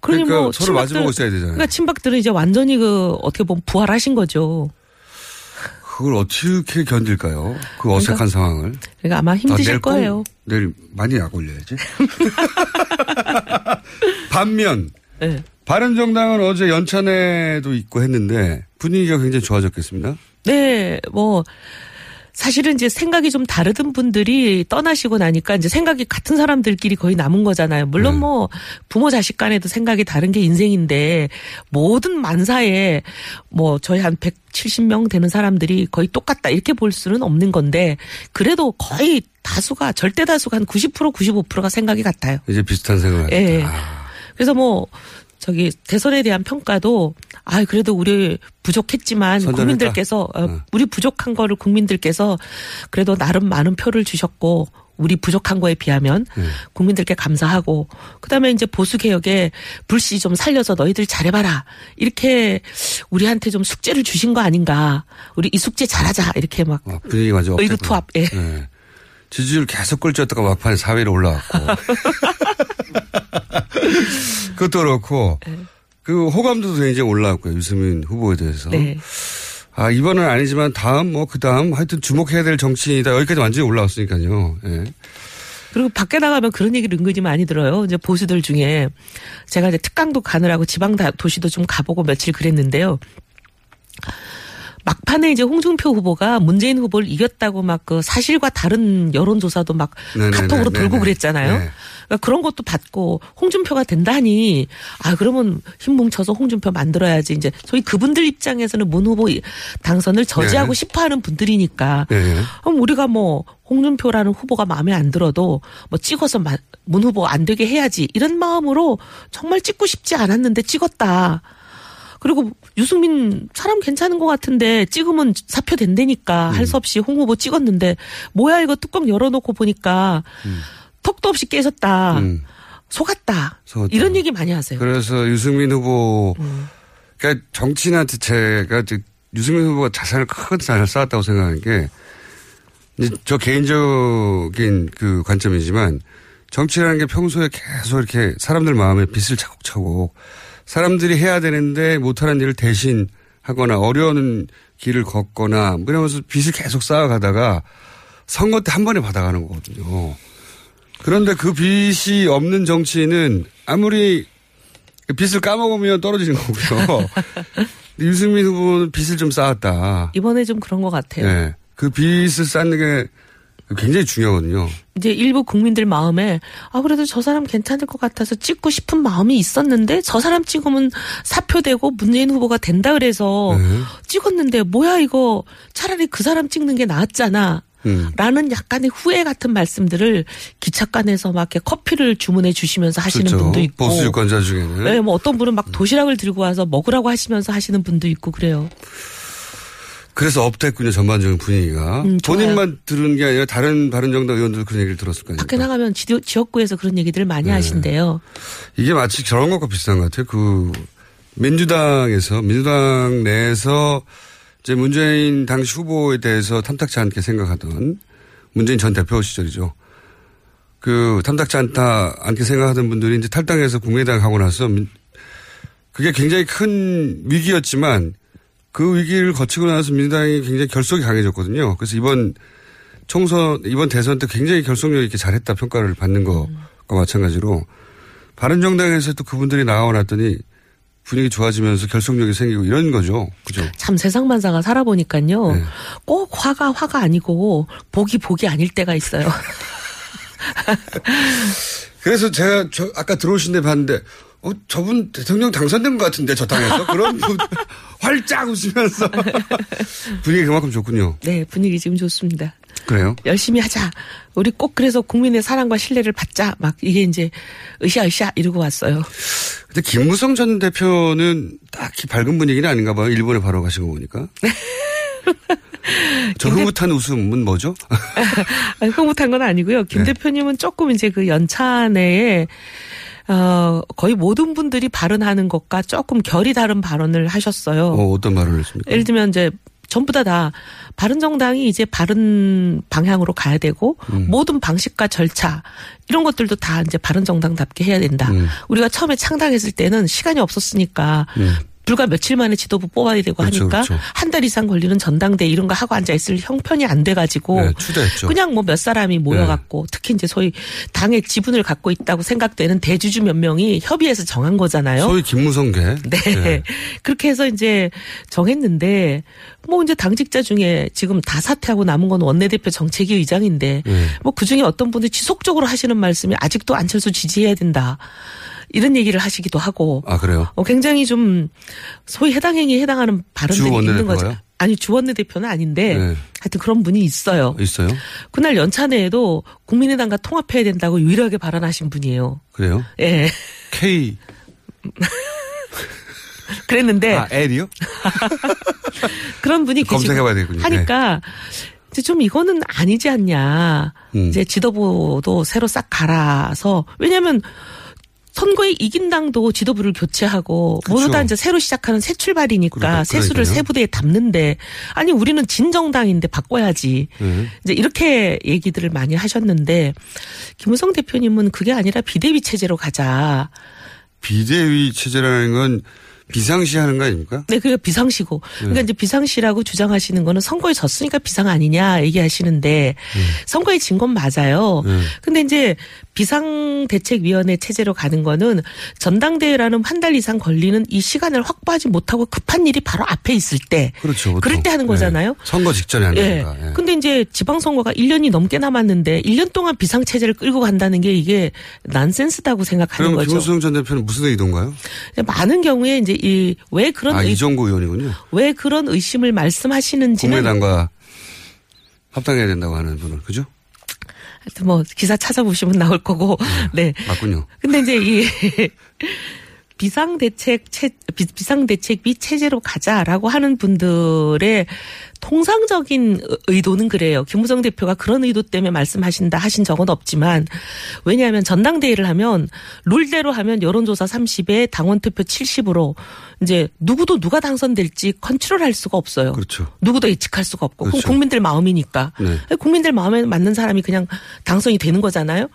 그러니 그러니까 뭐 서로 마주보고 있어야 되잖아요. 그러니까 친박들은 이제 완전히 그 어떻게 보면 부활하신 거죠. 그걸 어떻게 견딜까요? 그 어색한 그러니까 상황을. 그러니까 아마 힘드실 아, 내일 꼭- 거예요. 내일 많이 약 올려야지. 반면 네. 바른정당은 어제 연찬회도 있고 했는데 분위기가 굉장히 좋아졌겠습니다. 네, 뭐 사실은 이제 생각이 좀 다르던 분들이 떠나시고 나니까 이제 생각이 같은 사람들끼리 거의 남은 거잖아요. 물론 네. 뭐 부모 자식 간에도 생각이 다른 게 인생인데 모든 만사에 뭐 저희 한 170명 되는 사람들이 거의 똑같다 이렇게 볼 수는 없는 건데 그래도 거의 다수가 절대 다수가 한 90% 95%가 생각이 같아요. 이제 비슷한 생각을 예. 하겠다. 그래서 뭐 저기 대선에 대한 평가도 아 그래도 우리 부족했지만 선전했다. 국민들께서 어, 우리 부족한 거를 국민들께서 그래도 나름 많은 표를 주셨고 우리 부족한 거에 비하면 국민들께 감사하고 그다음에 이제 보수 개혁에 불씨 좀 살려서 너희들 잘해봐라 이렇게 우리한테 좀 숙제를 주신 거 아닌가 우리 이 숙제 잘하자 이렇게 막 분위기 완전 업됐구나. 의기투합 예. 네. 지지율 계속 꼴찌였다가 막판에 4위로 올라왔고. 그것도 그렇고, 그 호감도도 굉장히 올라왔고요. 유승민 후보에 대해서. 네. 아, 이번은 아니지만 다음, 뭐, 그 다음, 하여튼 주목해야 될 정치인이다. 여기까지 완전히 올라왔으니까요. 예. 그리고 밖에 나가면 그런 얘기를 은근히 많이 들어요. 이제 보수들 중에 제가 이제 특강도 가느라고 지방 다- 도시도 좀 가보고 며칠 그랬는데요. 막판에 이제 홍준표 후보가 문재인 후보를 이겼다고 막 그 사실과 다른 여론조사도 막 네네네, 카톡으로 돌고 네네. 그랬잖아요. 네. 그러니까 그런 것도 받고 홍준표가 된다니 아 그러면 힘 뭉쳐서 홍준표 만들어야지 이제 소위 그분들 입장에서는 문 후보 당선을 저지하고 네. 싶어하는 분들이니까 예. 그럼 우리가 뭐 홍준표라는 후보가 마음에 안 들어도 뭐 찍어서 마- 문 후보 안 되게 해야지 이런 마음으로 정말 찍고 싶지 않았는데 찍었다. 그리고 유승민 사람 괜찮은 것 같은데 찍으면 사표 된다니까 할 수 없이 홍 후보 찍었는데 뭐야 이거 뚜껑 열어놓고 보니까 턱도 없이 깨졌다. 음. 속았다. 속았다. 이런 얘기 많이 하세요. 그래서 유승민 후보, 그러니까 정치인한테 제가 유승민 후보가 자산을 큰 자산을 쌓았다고 생각하는 게, 저 개인적인 그 관점이지만, 정치라는 게 평소에 계속 이렇게 사람들 마음에 빚을 차곡차곡, 사람들이 해야 되는데 못하는 일을 대신 하거나 어려운 길을 걷거나, 뭐 이러면서 빚을 계속 쌓아가다가 선거 때 한 번에 받아가는 거거든요. 그런데 그 빚이 없는 정치인은 아무리 빚을 까먹으면 떨어지는 거고요. 유승민 후보는 빚을 좀 쌓았다. 이번에 좀 그런 것 같아요. 예. 그 빚을 쌓는 게 굉장히 중요하거든요. 이제 일부 국민들 마음에 아 그래도 저 사람 괜찮을 것 같아서 찍고 싶은 마음이 있었는데 저 사람 찍으면 사표되고 문재인 후보가 된다 그래서 네. 찍었는데 뭐야 이거 차라리 그 사람 찍는 게 나았잖아. 음. 라는 약간의 후회 같은 말씀들을 기차간에서 막 이렇게 커피를 주문해 주시면서 하시는 그렇죠. 분도 있고. 보수 유권자 중에는. 네, 뭐 어떤 분은 막 도시락을 들고 와서 먹으라고 하시면서 하시는 분도 있고 그래요. 그래서 업됐군요, 전반적인 분위기가. 음. 본인만 들은 게 아니라 다른 바른정당 의원들도 그런 얘기를 들었을 거아요 밖에 나가면 지도, 지역구에서 그런 얘기들을 많이 네. 하신대요. 이게 마치 저런 것과 비슷한 것 같아요. 그 민주당에서 민주당 내에서 이제 문재인 당시 후보에 대해서 탐탁치 않게 생각하던 문재인 전 대표 시절이죠. 그 탐탁치 않다 않게 생각하던 분들이 이제 탈당해서 국민의당 하고 나서 민- 그게 굉장히 큰 위기였지만 그 위기를 거치고 나서 민주당이 굉장히 결속이 강해졌거든요. 그래서 이번 총선 이번 대선 때 굉장히 결속력 있게 잘했다 평가를 받는 것과 마찬가지로 바른정당에서 또 그분들이 나와 놨더니 분위기 좋아지면서 결속력이 생기고 이런 거죠. 그죠? 참 세상 만사가 살아보니까요. 네. 꼭 화가 화가 아니고 복이 복이 아닐 때가 있어요. 그래서 제가 저 아까 들어오신 데 봤는데 어 저분 대통령 당선된 것 같은데 저 당에서 그런 분 활짝 웃으면서 분위기 그만큼 좋군요. 네, 분위기 지금 좋습니다. 그래요? 열심히 하자. 우리 꼭 그래서 국민의 사랑과 신뢰를 받자. 막 이게 이제 으쌰으쌰 이러고 왔어요. 근데 김무성 전 대표는 딱히 밝은 분위기는 아닌가 봐요. 일본에 바로 거 보니까. 저 흐뭇한 웃음은 뭐죠? 흐뭇한 건 아니고요. 김 네. 대표님은 조금 이제 그 연차 내에 어, 거의 모든 분들이 발언하는 것과 조금 결이 다른 발언을 하셨어요. 어, 어떤 말을 했습니까? 예를 들면 이제 전부 다 다 바른 정당이 이제 바른 방향으로 가야 되고 음. 모든 방식과 절차 이런 것들도 다 이제 바른 정당답게 해야 된다. 음. 우리가 처음에 창당했을 때는 시간이 없었으니까 음. 불과 며칠 만에 지도부 뽑아야 되고 그렇죠, 하니까 그렇죠. 한달 이상 걸리는 전당대 이런 거 하고 앉아 있을 형편이 안 돼가지고 네. 그냥 뭐 몇 사람이 모여갖고 특히 이제 소위 당의 지분을 갖고 있다고 생각되는 대주주 몇 명이 협의해서 정한 거잖아요. 소위 김무성계. 네. 그렇게 해서 이제 정했는데 뭐 이제 당직자 중에 지금 다 사퇴하고 남은 건 원내대표 정책위 의장인데 네. 뭐 그 중에 어떤 분이 지속적으로 하시는 말씀이 아직도 안철수 지지해야 된다. 이런 얘기를 하시기도 하고 아 그래요? 어, 굉장히 좀 소위 해당 행위에 해당하는 발언들이 주 있는 거죠. 원내대표가요? 아니 주 원내 대표는 아닌데 네. 하여튼 그런 분이 있어요. 있어요? 그날 연차 내에도 국민의당과 통합해야 된다고 유일하게 발언하신 분이에요. 그래요? 예. K 그랬는데 아 L이요? 그런 분이 검색해봐야 되겠군요. 네. 하니까 이제 좀 이거는 아니지 않냐. 음. 이제 지도부도 새로 싹 갈아서 왜냐하면 선거에 이긴 당도 지도부를 교체하고 모두 다 이제 새로 시작하는 새 출발이니까 그러니까요. 새 부대에 담는데 아니 우리는 진정당인데 바꿔야지. 네. 이제 이렇게 얘기들을 많이 하셨는데 김우성 대표님은 그게 아니라 비대위 체제로 가자. 비대위 체제라는 건 비상시 하는 거 아닙니까? 네, 그게 비상시고. 그러니까 이제 비상시라고 주장하시는 거는 선거에 졌으니까 비상 아니냐 얘기하시는데 선거에 진 건 맞아요. 근데 이제 비상대책위원회 체제로 가는 거는 전당대회라는 한 달 이상 걸리는 이 시간을 확보하지 못하고 급한 일이 바로 앞에 있을 때. 그렇죠. 보통. 그럴 때 하는 네. 거잖아요. 선거 직전에 하는 예. 거니까. 예. 근데 이제 지방선거가 1년이 넘게 남았는데 1년 동안 비상체제를 끌고 간다는 게 이게 난센스다고 생각하는 그럼 거죠. 김우성 전 대표는 무슨 의도인가요? 많은 경우에 이제 이 왜 그런 아, 의, 이종구 의원이군요. 왜 그런 의심을 말씀하시는지는 국민당과 합당해야 된다고 하는 분은 그죠? 하여튼 뭐 기사 찾아보시면 나올 거고 네. 맞군요. 근데 이제 이 비상대책 체, 비- 비상대책비 체제로 가자라고 하는 분들의 통상적인 의- 의도는 그래요. 김무성 대표가 그런 의도 때문에 말씀하신다 하신 적은 없지만 왜냐하면 전당대회를 하면 룰대로 하면 여론조사 30에 당원 투표 70으로 이제 누구도 누가 당선될지 컨트롤할 수가 없어요. 그렇죠. 누구도 예측할 수가 없고 그렇죠. 국민들 마음이니까 네. 국민들 마음에 맞는 사람이 그냥 당선이 되는 거잖아요.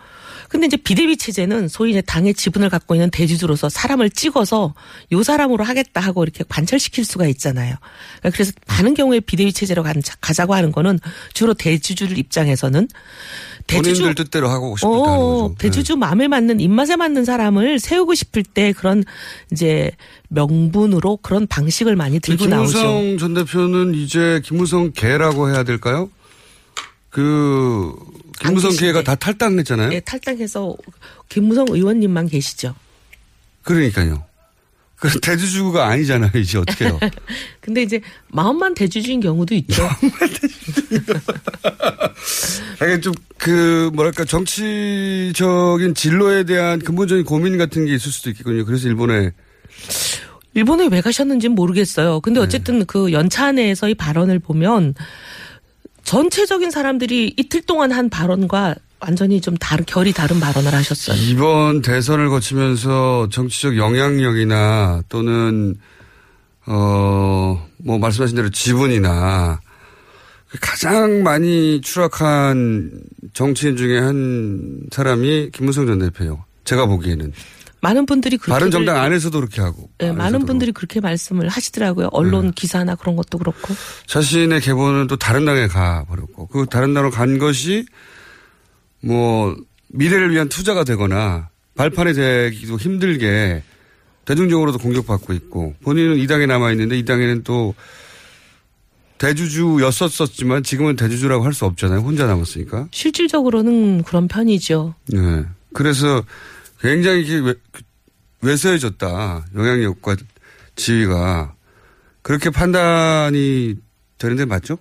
근데 이제 비대위 체제는 소위 이제 당의 지분을 갖고 있는 대주주로서 사람을 찍어서 요 사람으로 하겠다 하고 이렇게 관철시킬 수가 있잖아요. 그러니까 그래서 많은 경우에 비대위 체제로 간- 가자고 하는 거는 주로 대주주를 입장에서는 대주주 본인들 뜻대로 하고 하는 어, 거죠. 네. 대주주 마음에 맞는 입맛에 맞는 사람을 세우고 싶을 때 그런 이제 명분으로 그런 방식을 많이 들고 나오죠. 김무성 전 대표는 이제 김무성 개라고 해야 될까요? 그 김무성. 개가 다 탈당했잖아요. 예, 탈당해서 김무성 의원님만 계시죠. 그러니까요. 그 대주주가 아니잖아요. 이제 어떻게 해요? 근데 이제 마음만 대주주인 경우도 있죠. 이게 좀그 뭐랄까 정치적인 진로에 대한 근본적인 고민 같은 게 있을 수도 있겠군요. 그래서 일본에 일본에 왜 가셨는지는 모르겠어요. 네. 근데 어쨌든 그 연차 내에서의 발언을 보면 전체적인 사람들이 이틀 동안 한 발언과 완전히 좀 다른 결이 다른 발언을 하셨어요. 이번 대선을 거치면서 정치적 영향력이나 또는 어 뭐 말씀하신 대로 지분이나 가장 많이 추락한 정치인 중에 한 사람이 김무성 전 대표예요. 제가 보기에는 많은 분들이 그렇게 바른 정당 안에서도 그렇게 하고 네, 많은 분들이 그렇게 말씀을 하시더라고요. 언론 기사나 그런 것도 그렇고. 자신의 계보는 또 다른 당에 가 버렸고 그 다른 당으로 간 것이 뭐 미래를 위한 투자가 되거나 발판이 되기도 힘들게 대중적으로도 공격받고 있고 본인은 이 당에 남아 있는데 이 당에는 또 대주주였었었지만 지금은 대주주라고 할 수 없잖아요. 혼자 남았으니까. 실질적으로는 그런 편이죠. 네. 그래서 굉장히 이게 외, 외소해졌다. 영향력과 지위가 그렇게 판단이 되는데 맞죠?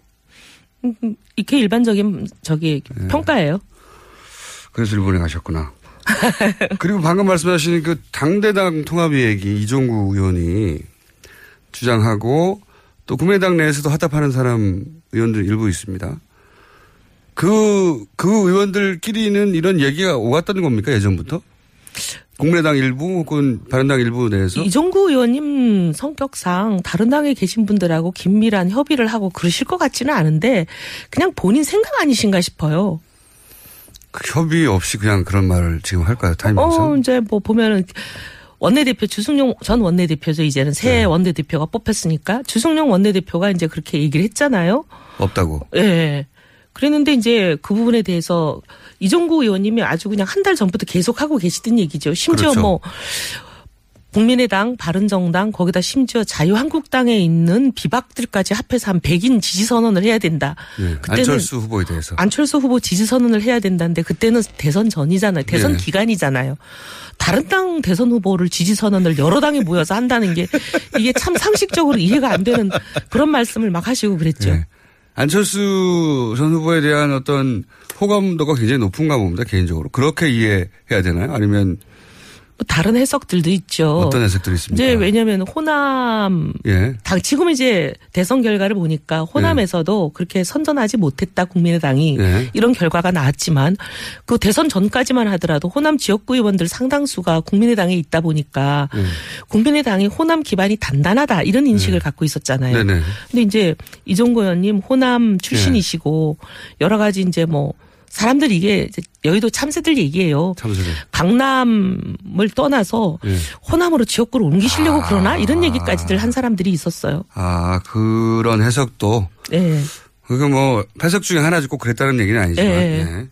음, 이게 일반적인 저기 네. 평가예요. 그래서 일본에 가셨구나. 그리고 방금 말씀하신 그 당대당 통합 얘기 이종구 의원이 주장하고 또 국민의당 내에서도 화답하는 사람 의원들 일부 있습니다. 그, 그 의원들끼리는 이런 얘기가 오갔다는 겁니까 예전부터? 국민의당 일부 혹은 바른당 일부 내에서? 이종구 의원님 성격상 다른 당에 계신 분들하고 긴밀한 협의를 하고 그러실 것 같지는 않은데 그냥 본인 생각 아니신가 싶어요. 그 협의 없이 그냥 그런 말을 지금 할까요 타이밍에서? 어, 이제 뭐 보면은 원내대표 주승용 전 원내대표죠. 이제는 새 네. 원내대표가 뽑혔으니까 주승용 원내대표가 이제 그렇게 얘기를 했잖아요. 없다고. 예. 그랬는데 이제 그 부분에 대해서 이종구 의원님이 아주 그냥 한 달 전부터 계속 하고 계시던 얘기죠. 심지어 그렇죠. 뭐 국민의당, 바른정당, 거기다 심지어 자유한국당에 있는 비박들까지 합해서 한 100인 지지 선언을 해야 된다. 예, 그때는 안철수 후보에 대해서. 안철수 후보 지지 선언을 해야 된다는데 그때는 대선 전이잖아요. 대선 네. 기간이잖아요. 다른 당 대선 후보를 지지 선언을 여러 당이 모여서 한다는 게 이게 참 상식적으로 이해가 안 되는 그런 말씀을 막 하시고 그랬죠. 예. 안철수 전 후보에 대한 어떤 호감도가 굉장히 높은가 봅니다, 개인적으로. 그렇게 이해해야 되나요? 아니면 뭐 다른 해석들도 있죠. 어떤 해석들이 있습니까? 이제 왜냐하면 호남 예. 당 지금 이제 대선 결과를 보니까 호남에서도 그렇게 선전하지 못했다 국민의당이 예. 이런 결과가 나왔지만 그 대선 전까지만 하더라도 호남 지역구 의원들 상당수가 국민의당에 있다 보니까 예. 국민의당이 호남 기반이 단단하다 이런 인식을 갖고 있었잖아요. 네네. 근데 이제 이종구 의원님 호남 출신이시고 여러 가지 이제 뭐 사람들이 이게 여의도 참새들 얘기예요. 참새들. 강남을 떠나서 예. 호남으로 지역구를 옮기시려고 그러나 이런 얘기까지들 한 사람들이 있었어요. 아, 그런 해석도. 예. 그게 뭐, 해석 중에 하나지 꼭 그랬다는 얘기는 아니지만. 예. 예.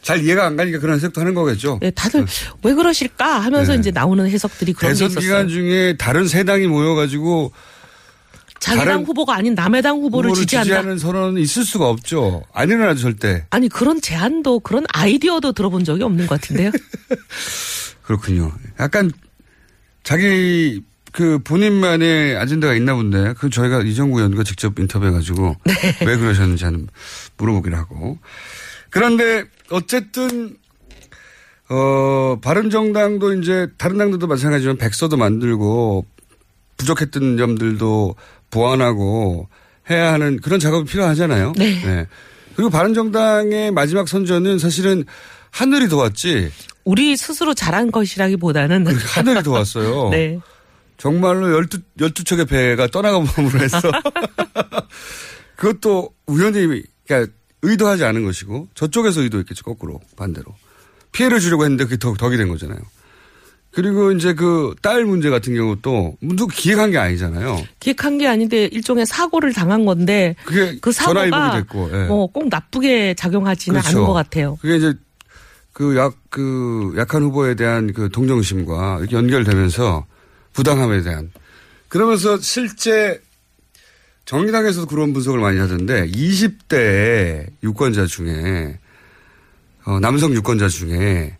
잘 이해가 안 가니까 그런 해석도 하는 거겠죠. 예, 다들 왜 그러실까 하면서 네. 이제 나오는 해석들이 그런 게 대선 있었어요. 기간 중에 다른 세 당이 모여가지고 자기당 후보가 아닌 남의 당 후보를, 후보를 지지한다. 지지하는 선언은 있을 수가 없죠. 안 일어나죠, 절대. 아니 그런 제안도 그런 아이디어도 들어본 적이 없는 것 같은데요. 그렇군요. 약간 자기 그 본인만의 아젠다가 있나 본데 그 저희가 이정구 의원과 직접 인터뷰해가지고 네. 왜 그러셨는지 하는 물어보기로 하고 그런데 어쨌든 어 바른정당도 이제 다른 당들도 마찬가지지만 백서도 만들고 부족했던 점들도 보완하고 해야 하는 그런 작업이 필요하잖아요. 네. 그리고 바른정당의 마지막 선전은 사실은 하늘이 도왔지 우리 스스로 잘한 것이라기보다는 하늘이 도왔어요. 네. 정말로 12, 12척의 배가 떠나가봄으로 해서 그것도 우연히, 그러니까 의도하지 않은 것이고 저쪽에서 의도했겠죠, 거꾸로, 반대로. 피해를 주려고 했는데 그게 더, 덕이 된 거잖아요. 그리고 이제 그 딸 문제 같은 경우도 누구 기획한 게 아니잖아요. 기획한 게 아닌데 일종의 사고를 당한 건데 그게 그 사고가 됐고, 예. 뭐꼭 나쁘게 작용하지는 그렇죠. 않은 것 같아요. 그게 이제 그 약, 그 약한 후보에 대한 그 동정심과 연결되면서 부당함에 대한 그러면서 실제 정의당에서도 그런 분석을 많이 하던데 20대 유권자 중에 어, 남성 유권자 중에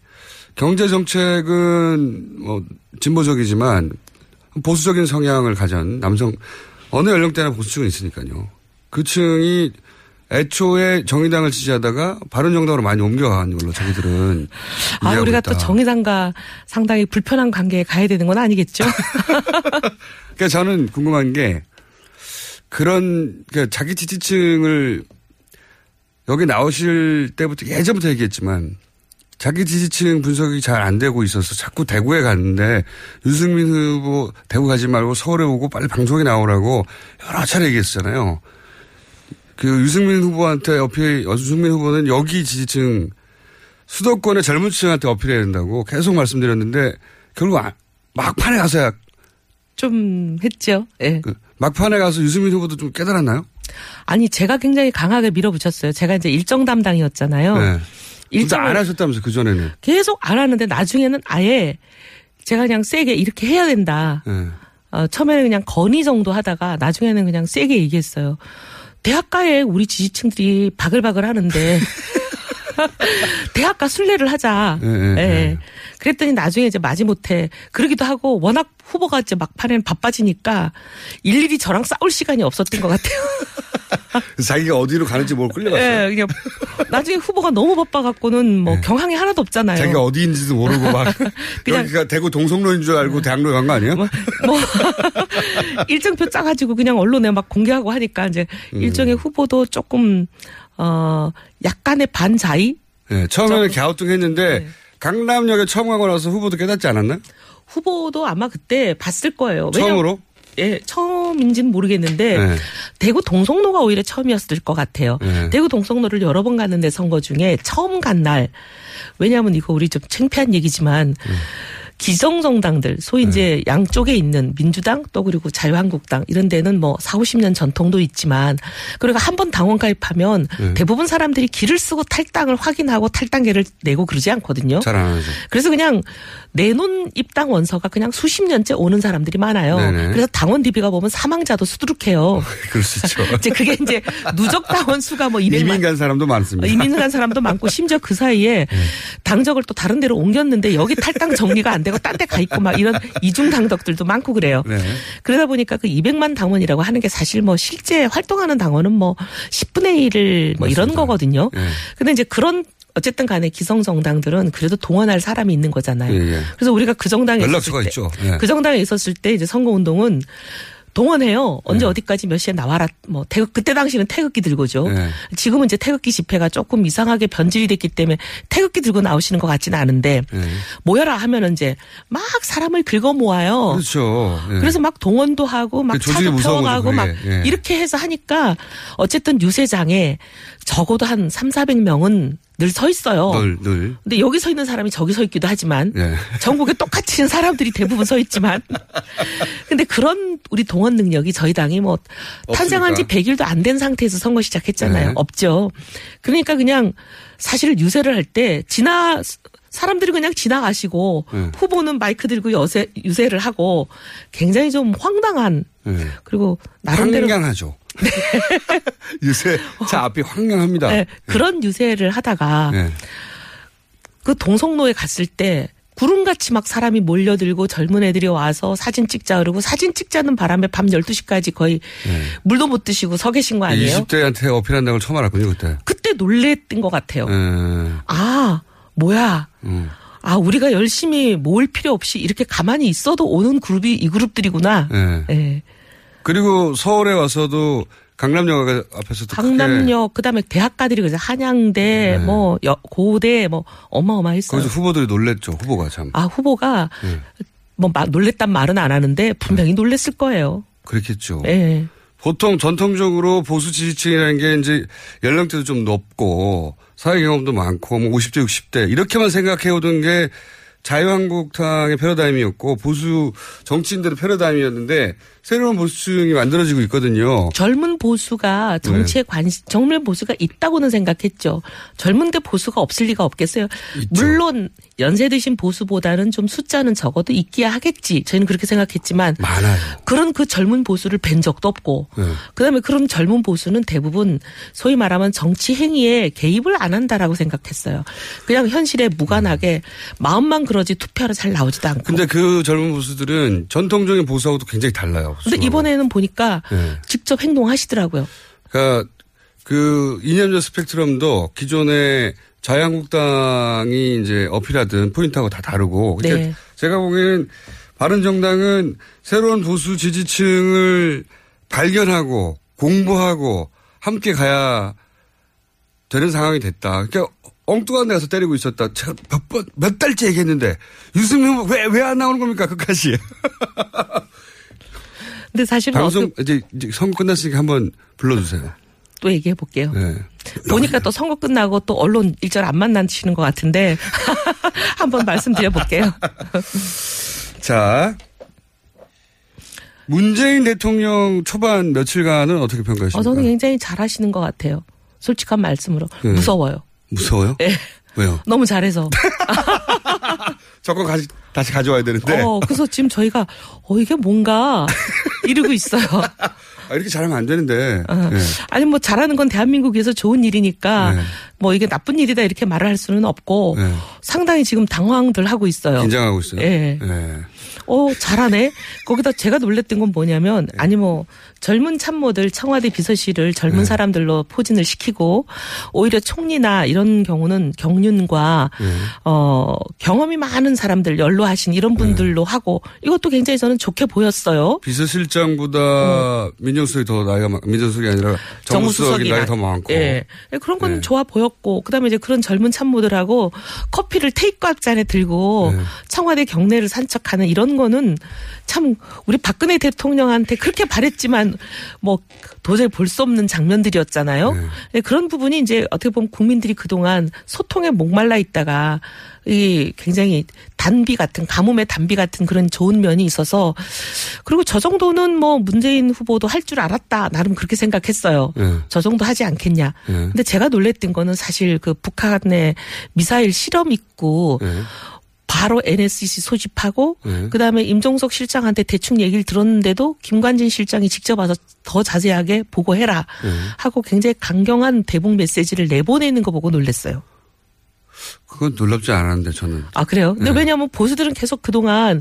경제 정책은 뭐 진보적이지만 보수적인 성향을 가진 남성 어느 연령대나 보수층은 있으니까요. 그 층이 애초에 정의당을 지지하다가 바른정당으로 많이 옮겨간 걸로 자기들은 아, 우리가 있다. 또 정의당과 상당히 불편한 관계에 가야 되는 건 아니겠죠? 그러니까 저는 궁금한 게 그런 그 자기 지지층을 여기 나오실 때부터 예전부터 얘기했지만 자기 지지층 분석이 잘 안 되고 있어서 자꾸 대구에 갔는데 유승민 후보 대구 가지 말고 서울에 오고 빨리 방송에 나오라고 여러 차례 얘기했잖아요. 그 유승민 후보한테 어필, 유승민 후보는 여기 지지층 수도권의 젊은 층한테 어필해야 된다고 계속 말씀드렸는데 결국 아- 막판에 가서야 좀 했죠. 예. 그 막판에 가서 유승민 후보도 좀 깨달았나요? 아니 제가 굉장히 강하게 밀어붙였어요. 제가 이제 일정 담당이었잖아요. 네. 일정을 안 하셨다면서 그 전에는. 계속 안 하는데 나중에는 아예 제가 그냥 세게 이렇게 해야 된다. 네. 어, 처음에는 그냥 건의 정도 하다가 나중에는 그냥 세게 얘기했어요. 대학가에 우리 지지층들이 바글바글 하는데 대학가 순례를 하자. 예, 예, 예. 그랬더니 나중에 이제 마지못해 그러기도 하고 워낙 후보가 이제 막판에는 바빠지니까 일일이 저랑 싸울 시간이 없었던 것 같아요. 자기가 어디로 가는지 뭘 끌려갔어요. 예, 그냥 나중에 후보가 너무 바빠갖고는 뭐 경황이 하나도 없잖아요. 네. 자기가 어디인지도 모르고 막 그냥- 여기가 대구 동성로인 줄 알고 대학로에 간거 아니에요? 뭐 일정표 짜가지고 그냥 언론에 막 공개하고 하니까 이제 음. 일정의 후보도 조금 어 약간의 반자의 네, 처음에는 갸우뚱했는데 강남역에 처음 가고 나서 후보도 깨닫지 않았나? 후보도 아마 그때 봤을 거예요. 왜냐면- 처음으로? 예, 처음인지는 모르겠는데 네. 대구 동성로가 오히려 처음이었을 것 같아요. 네. 대구 동성로를 여러 번 갔는데 선거 중에 처음 간 날 왜냐하면 이거 우리 좀 창피한 얘기지만 음. 기성 정당들 소위 이제 양쪽에 있는 민주당 또 그리고 자유한국당 이런 데는 뭐 4, 50년 전통도 있지만 그리고 한 번 당원 가입하면 네. 대부분 사람들이 길을 쓰고 탈당을 확인하고 탈당계를 내고 그러지 않거든요. 잘 안 하죠. 그래서 그냥 내놓은 입당 원서가 그냥 수십 년째 오는 사람들이 많아요. 네네. 그래서 당원 DB가 보면 사망자도 수두룩해요. 그럴 수 있죠. 이제 그게 이제 누적 당원 수가 뭐 200만 이민 간 사람도 많습니다. 이민 간 사람도 많고 심지어 그 사이에 당적을 또 다른 데로 옮겼는데 여기 탈당 정리가 안 되고 딴 데 가 있고 막 이런 이중 당덕들도 많고 그래요. 네. 그러다 보니까 그 200만 당원이라고 하는 게 사실 뭐 실제 활동하는 당원은 뭐 10분의 1을 뭐 이런 거거든요. 네. 근데 이제 그런 어쨌든 간에 기성 정당들은 그래도 동원할 사람이 있는 거잖아요. 예, 예. 그래서 우리가 그 정당에 연락처가 때, 있죠. 예. 그 정당에 있었을 때 이제 선거 운동은 동원해요. 언제 어디까지 몇 시에 나와라. 뭐 태극 그때 당시는 태극기 들고죠. 네. 지금은 이제 태극기 집회가 조금 이상하게 변질이 됐기 때문에 태극기 들고 나오시는 것 같지는 않은데 네. 모여라 하면은 이제 막 사람을 긁어 모아요. 그렇죠. 예. 그래서 막 동원도 하고 막그 차도 태워가고 막 그게. 예. 이렇게 해서 하니까 어쨌든 유세장에 적어도 한 3, 400명은 늘 서 있어요. 늘, 늘. 근데 여기 서 있는 사람이 저기 서 있기도 하지만 예. 전국에 똑같이 있는 사람들이 대부분 서 있지만 근데 그런 우리 동원 능력이 저희 당이 뭐 탄생한 지 없습니까? 100일도 안 된 상태에서 선거 시작했잖아요. 네. 없죠. 그러니까 그냥 사실 유세를 할 때 지나 사람들이 그냥 지나가시고 네. 후보는 마이크 들고 여세, 유세를 하고 굉장히 좀 황당한 예. 그리고 나름대로 황량하죠. 요새 차 앞이 황량합니다. 네, 그런 유세를 하다가 예. 그 동성로에 갔을 때 구름같이 막 사람이 몰려들고 젊은 애들이 와서 사진 찍자 그러고 사진 찍자는 바람에 밤 12시까지 거의 물도 못 드시고 서 계신 거 아니에요? 20대한테 어필한다는 걸 처음 알았군요, 그때. 그때 놀랬던 것 같아요. 예. 아, 뭐야. 음. 아, 우리가 열심히 모을 필요 없이 이렇게 가만히 있어도 오는 그룹이 이 그룹들이구나. 예. 예. 그리고 서울에 와서도 강남역 앞에서도 강남역, 그 다음에 대학가들이 그래서 한양대, 뭐, 여- 고대, 뭐, 어마어마했어요. 거기서 후보들이 놀랬죠, 후보가 참. 아, 후보가 예. 뭐 마- 놀랬단 말은 안 하는데 분명히 놀랬을 거예요. 그렇겠죠. 예. 보통 전통적으로 보수 지지층이라는 게 이제 연령대도 좀 높고 사회 경험도 많고 뭐 50대 60대 이렇게만 생각해 오던 게 자유한국당의 패러다임이었고 보수 정치인들의 패러다임이었는데 새로운 보수층이 만들어지고 있거든요. 젊은 보수가 정치에 관심, 젊은 보수가 있다고는 생각했죠. 젊은데 보수가 없을 리가 없겠어요. 물론 연세 드신 보수보다는 좀 숫자는 적어도 있기야 하겠지. 저희는 그렇게 생각했지만 많아요. 그런 그 젊은 보수를 뵌 적도 없고 네. 그다음에 그런 젊은 보수는 대부분 소위 말하면 정치 행위에 개입을 안 한다라고 생각했어요. 그냥 현실에 무관하게 마음만 그 러지 투표하러 잘 나오지도 않고. 근데 그 젊은 보수들은 전통적인 보수하고도 굉장히 달라요. 근데 이번에는 보니까 네. 직접 행동하시더라고요. 그러니까 그 이념적 스펙트럼도 기존의 자유한국당이 이제 어필하던 포인트하고 다 다르고. 그러니까 네. 제가 보기에는 바른정당은 새로운 보수 지지층을 발견하고 공부하고 함께 가야 되는 상황이 됐다. 그러니까 엉뚱한 데 가서 때리고 있었다. 제가 몇 번, 몇 달째 얘기했는데 유승민 후보 왜, 왜 안 나오는 겁니까? 끝까지. 근데 사실은 방송, 어떤- 이제, 이제 선거 끝났으니까 한번 불러주세요. 또 얘기해 볼게요. 네. 보니까 또 선거 끝나고 또 언론 일절 안 만나시는 것 같은데 한번 말씀드려 볼게요. 자. 문재인 대통령 초반 며칠간은 어떻게 평가하십니까? 어, 저는 굉장히 잘하시는 것 같아요. 솔직한 말씀으로 네. 무서워요. 무서워요? 예. 왜요? 너무 잘해서. 저거 가지, 다시 가져와야 되는데. 어, 그래서 지금 저희가 어 이게 뭔가 이러고 있어요. 아, 이렇게 잘하면 안 되는데. 네. 아니 뭐 잘하는 건 대한민국에서 좋은 일이니까 네. 뭐 이게 나쁜 일이다 이렇게 말을 할 수는 없고 네. 상당히 지금 당황들 하고 있어요. 긴장하고 있어요. 예. 네. 어, 잘하네. 거기다 제가 놀랬던 건 뭐냐면, 아니 뭐, 젊은 참모들 청와대 비서실을 젊은 네. 사람들로 포진을 시키고, 오히려 총리나 이런 경우는 경륜과, 네. 어, 경험이 많은 사람들, 연로하신 이런 분들로 네. 하고, 이것도 굉장히 저는 좋게 보였어요. 비서실장보다 민정수석이 더 나이가 많, 민정수석이 아니라 정무수석이 나이가 더 많고. 예. 그런 건 네. 좋아 보 였고, 그 다음에 이제 그런 젊은 참모들하고 커피를 테이크아웃 잔에 들고 네. 청와대 경내를 산책하는 이런 거는 참 우리 박근혜 대통령한테 그렇게 바랬지만 뭐 도저히 볼 수 없는 장면들이었잖아요. 예, 그런 부분이 이제 어떻게 보면 국민들이 그동안 소통에 목말라 있다가 이 굉장히 단비 같은 가뭄의 단비 같은 그런 좋은 면이 있어서 그리고 저 정도는 뭐 문재인 후보도 할 줄 알았다 나름 그렇게 생각했어요. 네. 저 정도 하지 않겠냐. 네. 근데 제가 놀랬던 거는 사실 그 북한의 미사일 실험 있고 네. 바로 NSC 소집하고 네. 그다음에 임종석 실장한테 대충 얘기를 들었는데도 김관진 실장이 직접 와서 더 자세하게 보고해라 네. 하고 굉장히 강경한 대북 메시지를 내보내는 거 보고 놀랬어요. 그건 놀랍지 않았는데 저는. 아 그래요? 근데 네. 왜냐하면 보수들은 계속 그동안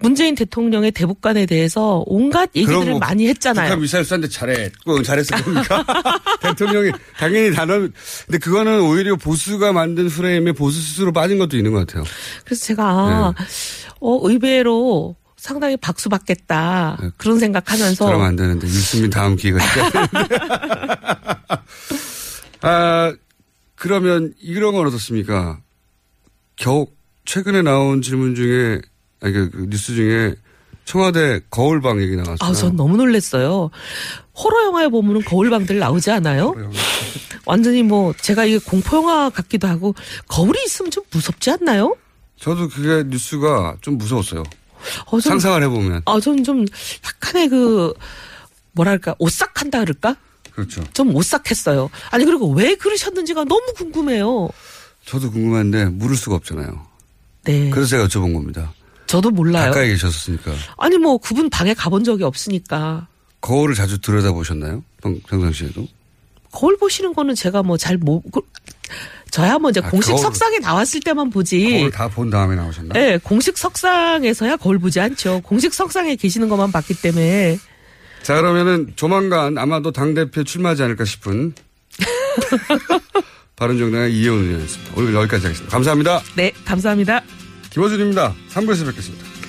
문재인 대통령의 대북관에 대해서 온갖 그럼 얘기들을 뭐 많이 했잖아요. 북한 미사일 쐈는데 잘했고 잘했을 겁니까? 대통령이 당연히 단어. 근데 그거는 오히려 보수가 만든 프레임에 보수 스스로 빠진 것도 있는 것 같아요. 그래서 제가 아, 네. 어, 의외로 상당히 박수 받겠다 그런 생각하면서 그러면 안 되는데 유승민 다음 기회가 되는데. 아 그러면 이런 건 어떻습니까? 겨 최근에 나온 질문 중에 아니 그, 그 뉴스 중에 청와대 거울방 얘기 나왔어요. 아, 전 너무 놀랐어요. 호러 영화에 보면은 거울방들 나오지 않아요? 완전히 뭐 제가 이게 공포 영화 같기도 하고 거울이 있으면 좀 무섭지 않나요? 저도 그게 뉴스가 좀 무서웠어요. 어, 좀- 상상을 해보면. 아, 좀, 좀, 약간의 그, 뭐랄까, 오싹한다 그럴까? 그렇죠. 좀 오싹했어요. 아니, 그리고 왜 그러셨는지가 너무 궁금해요. 저도 궁금한데 물을 수가 없잖아요. 네. 그래서 제가 여쭤본 겁니다. 저도 몰라요. 가까이 계셨으니까. 아니, 뭐, 그분 방에 가본 적이 없으니까. 거울을 자주 들여다보셨나요? 평- 평상시에도? 거울 보시는 거는 제가 뭐 잘 못, 그, 저야 뭐 이제 아, 공식 거울- 석상에 나왔을 때만 보지. 거울 다 본 다음에 나오셨나? 예, 공식 석상에서야 거울 보지 않죠. 공식 석상에 계시는 것만 봤기 때문에. 자, 그러면은 조만간 아마도 당대표 출마하지 않을까 싶은 바른정당의 이혜원 의원이었습니다. 오늘 여기까지 하겠습니다. 감사합니다. 네, 감사합니다. 김호준입니다. 3부에서 뵙겠습니다.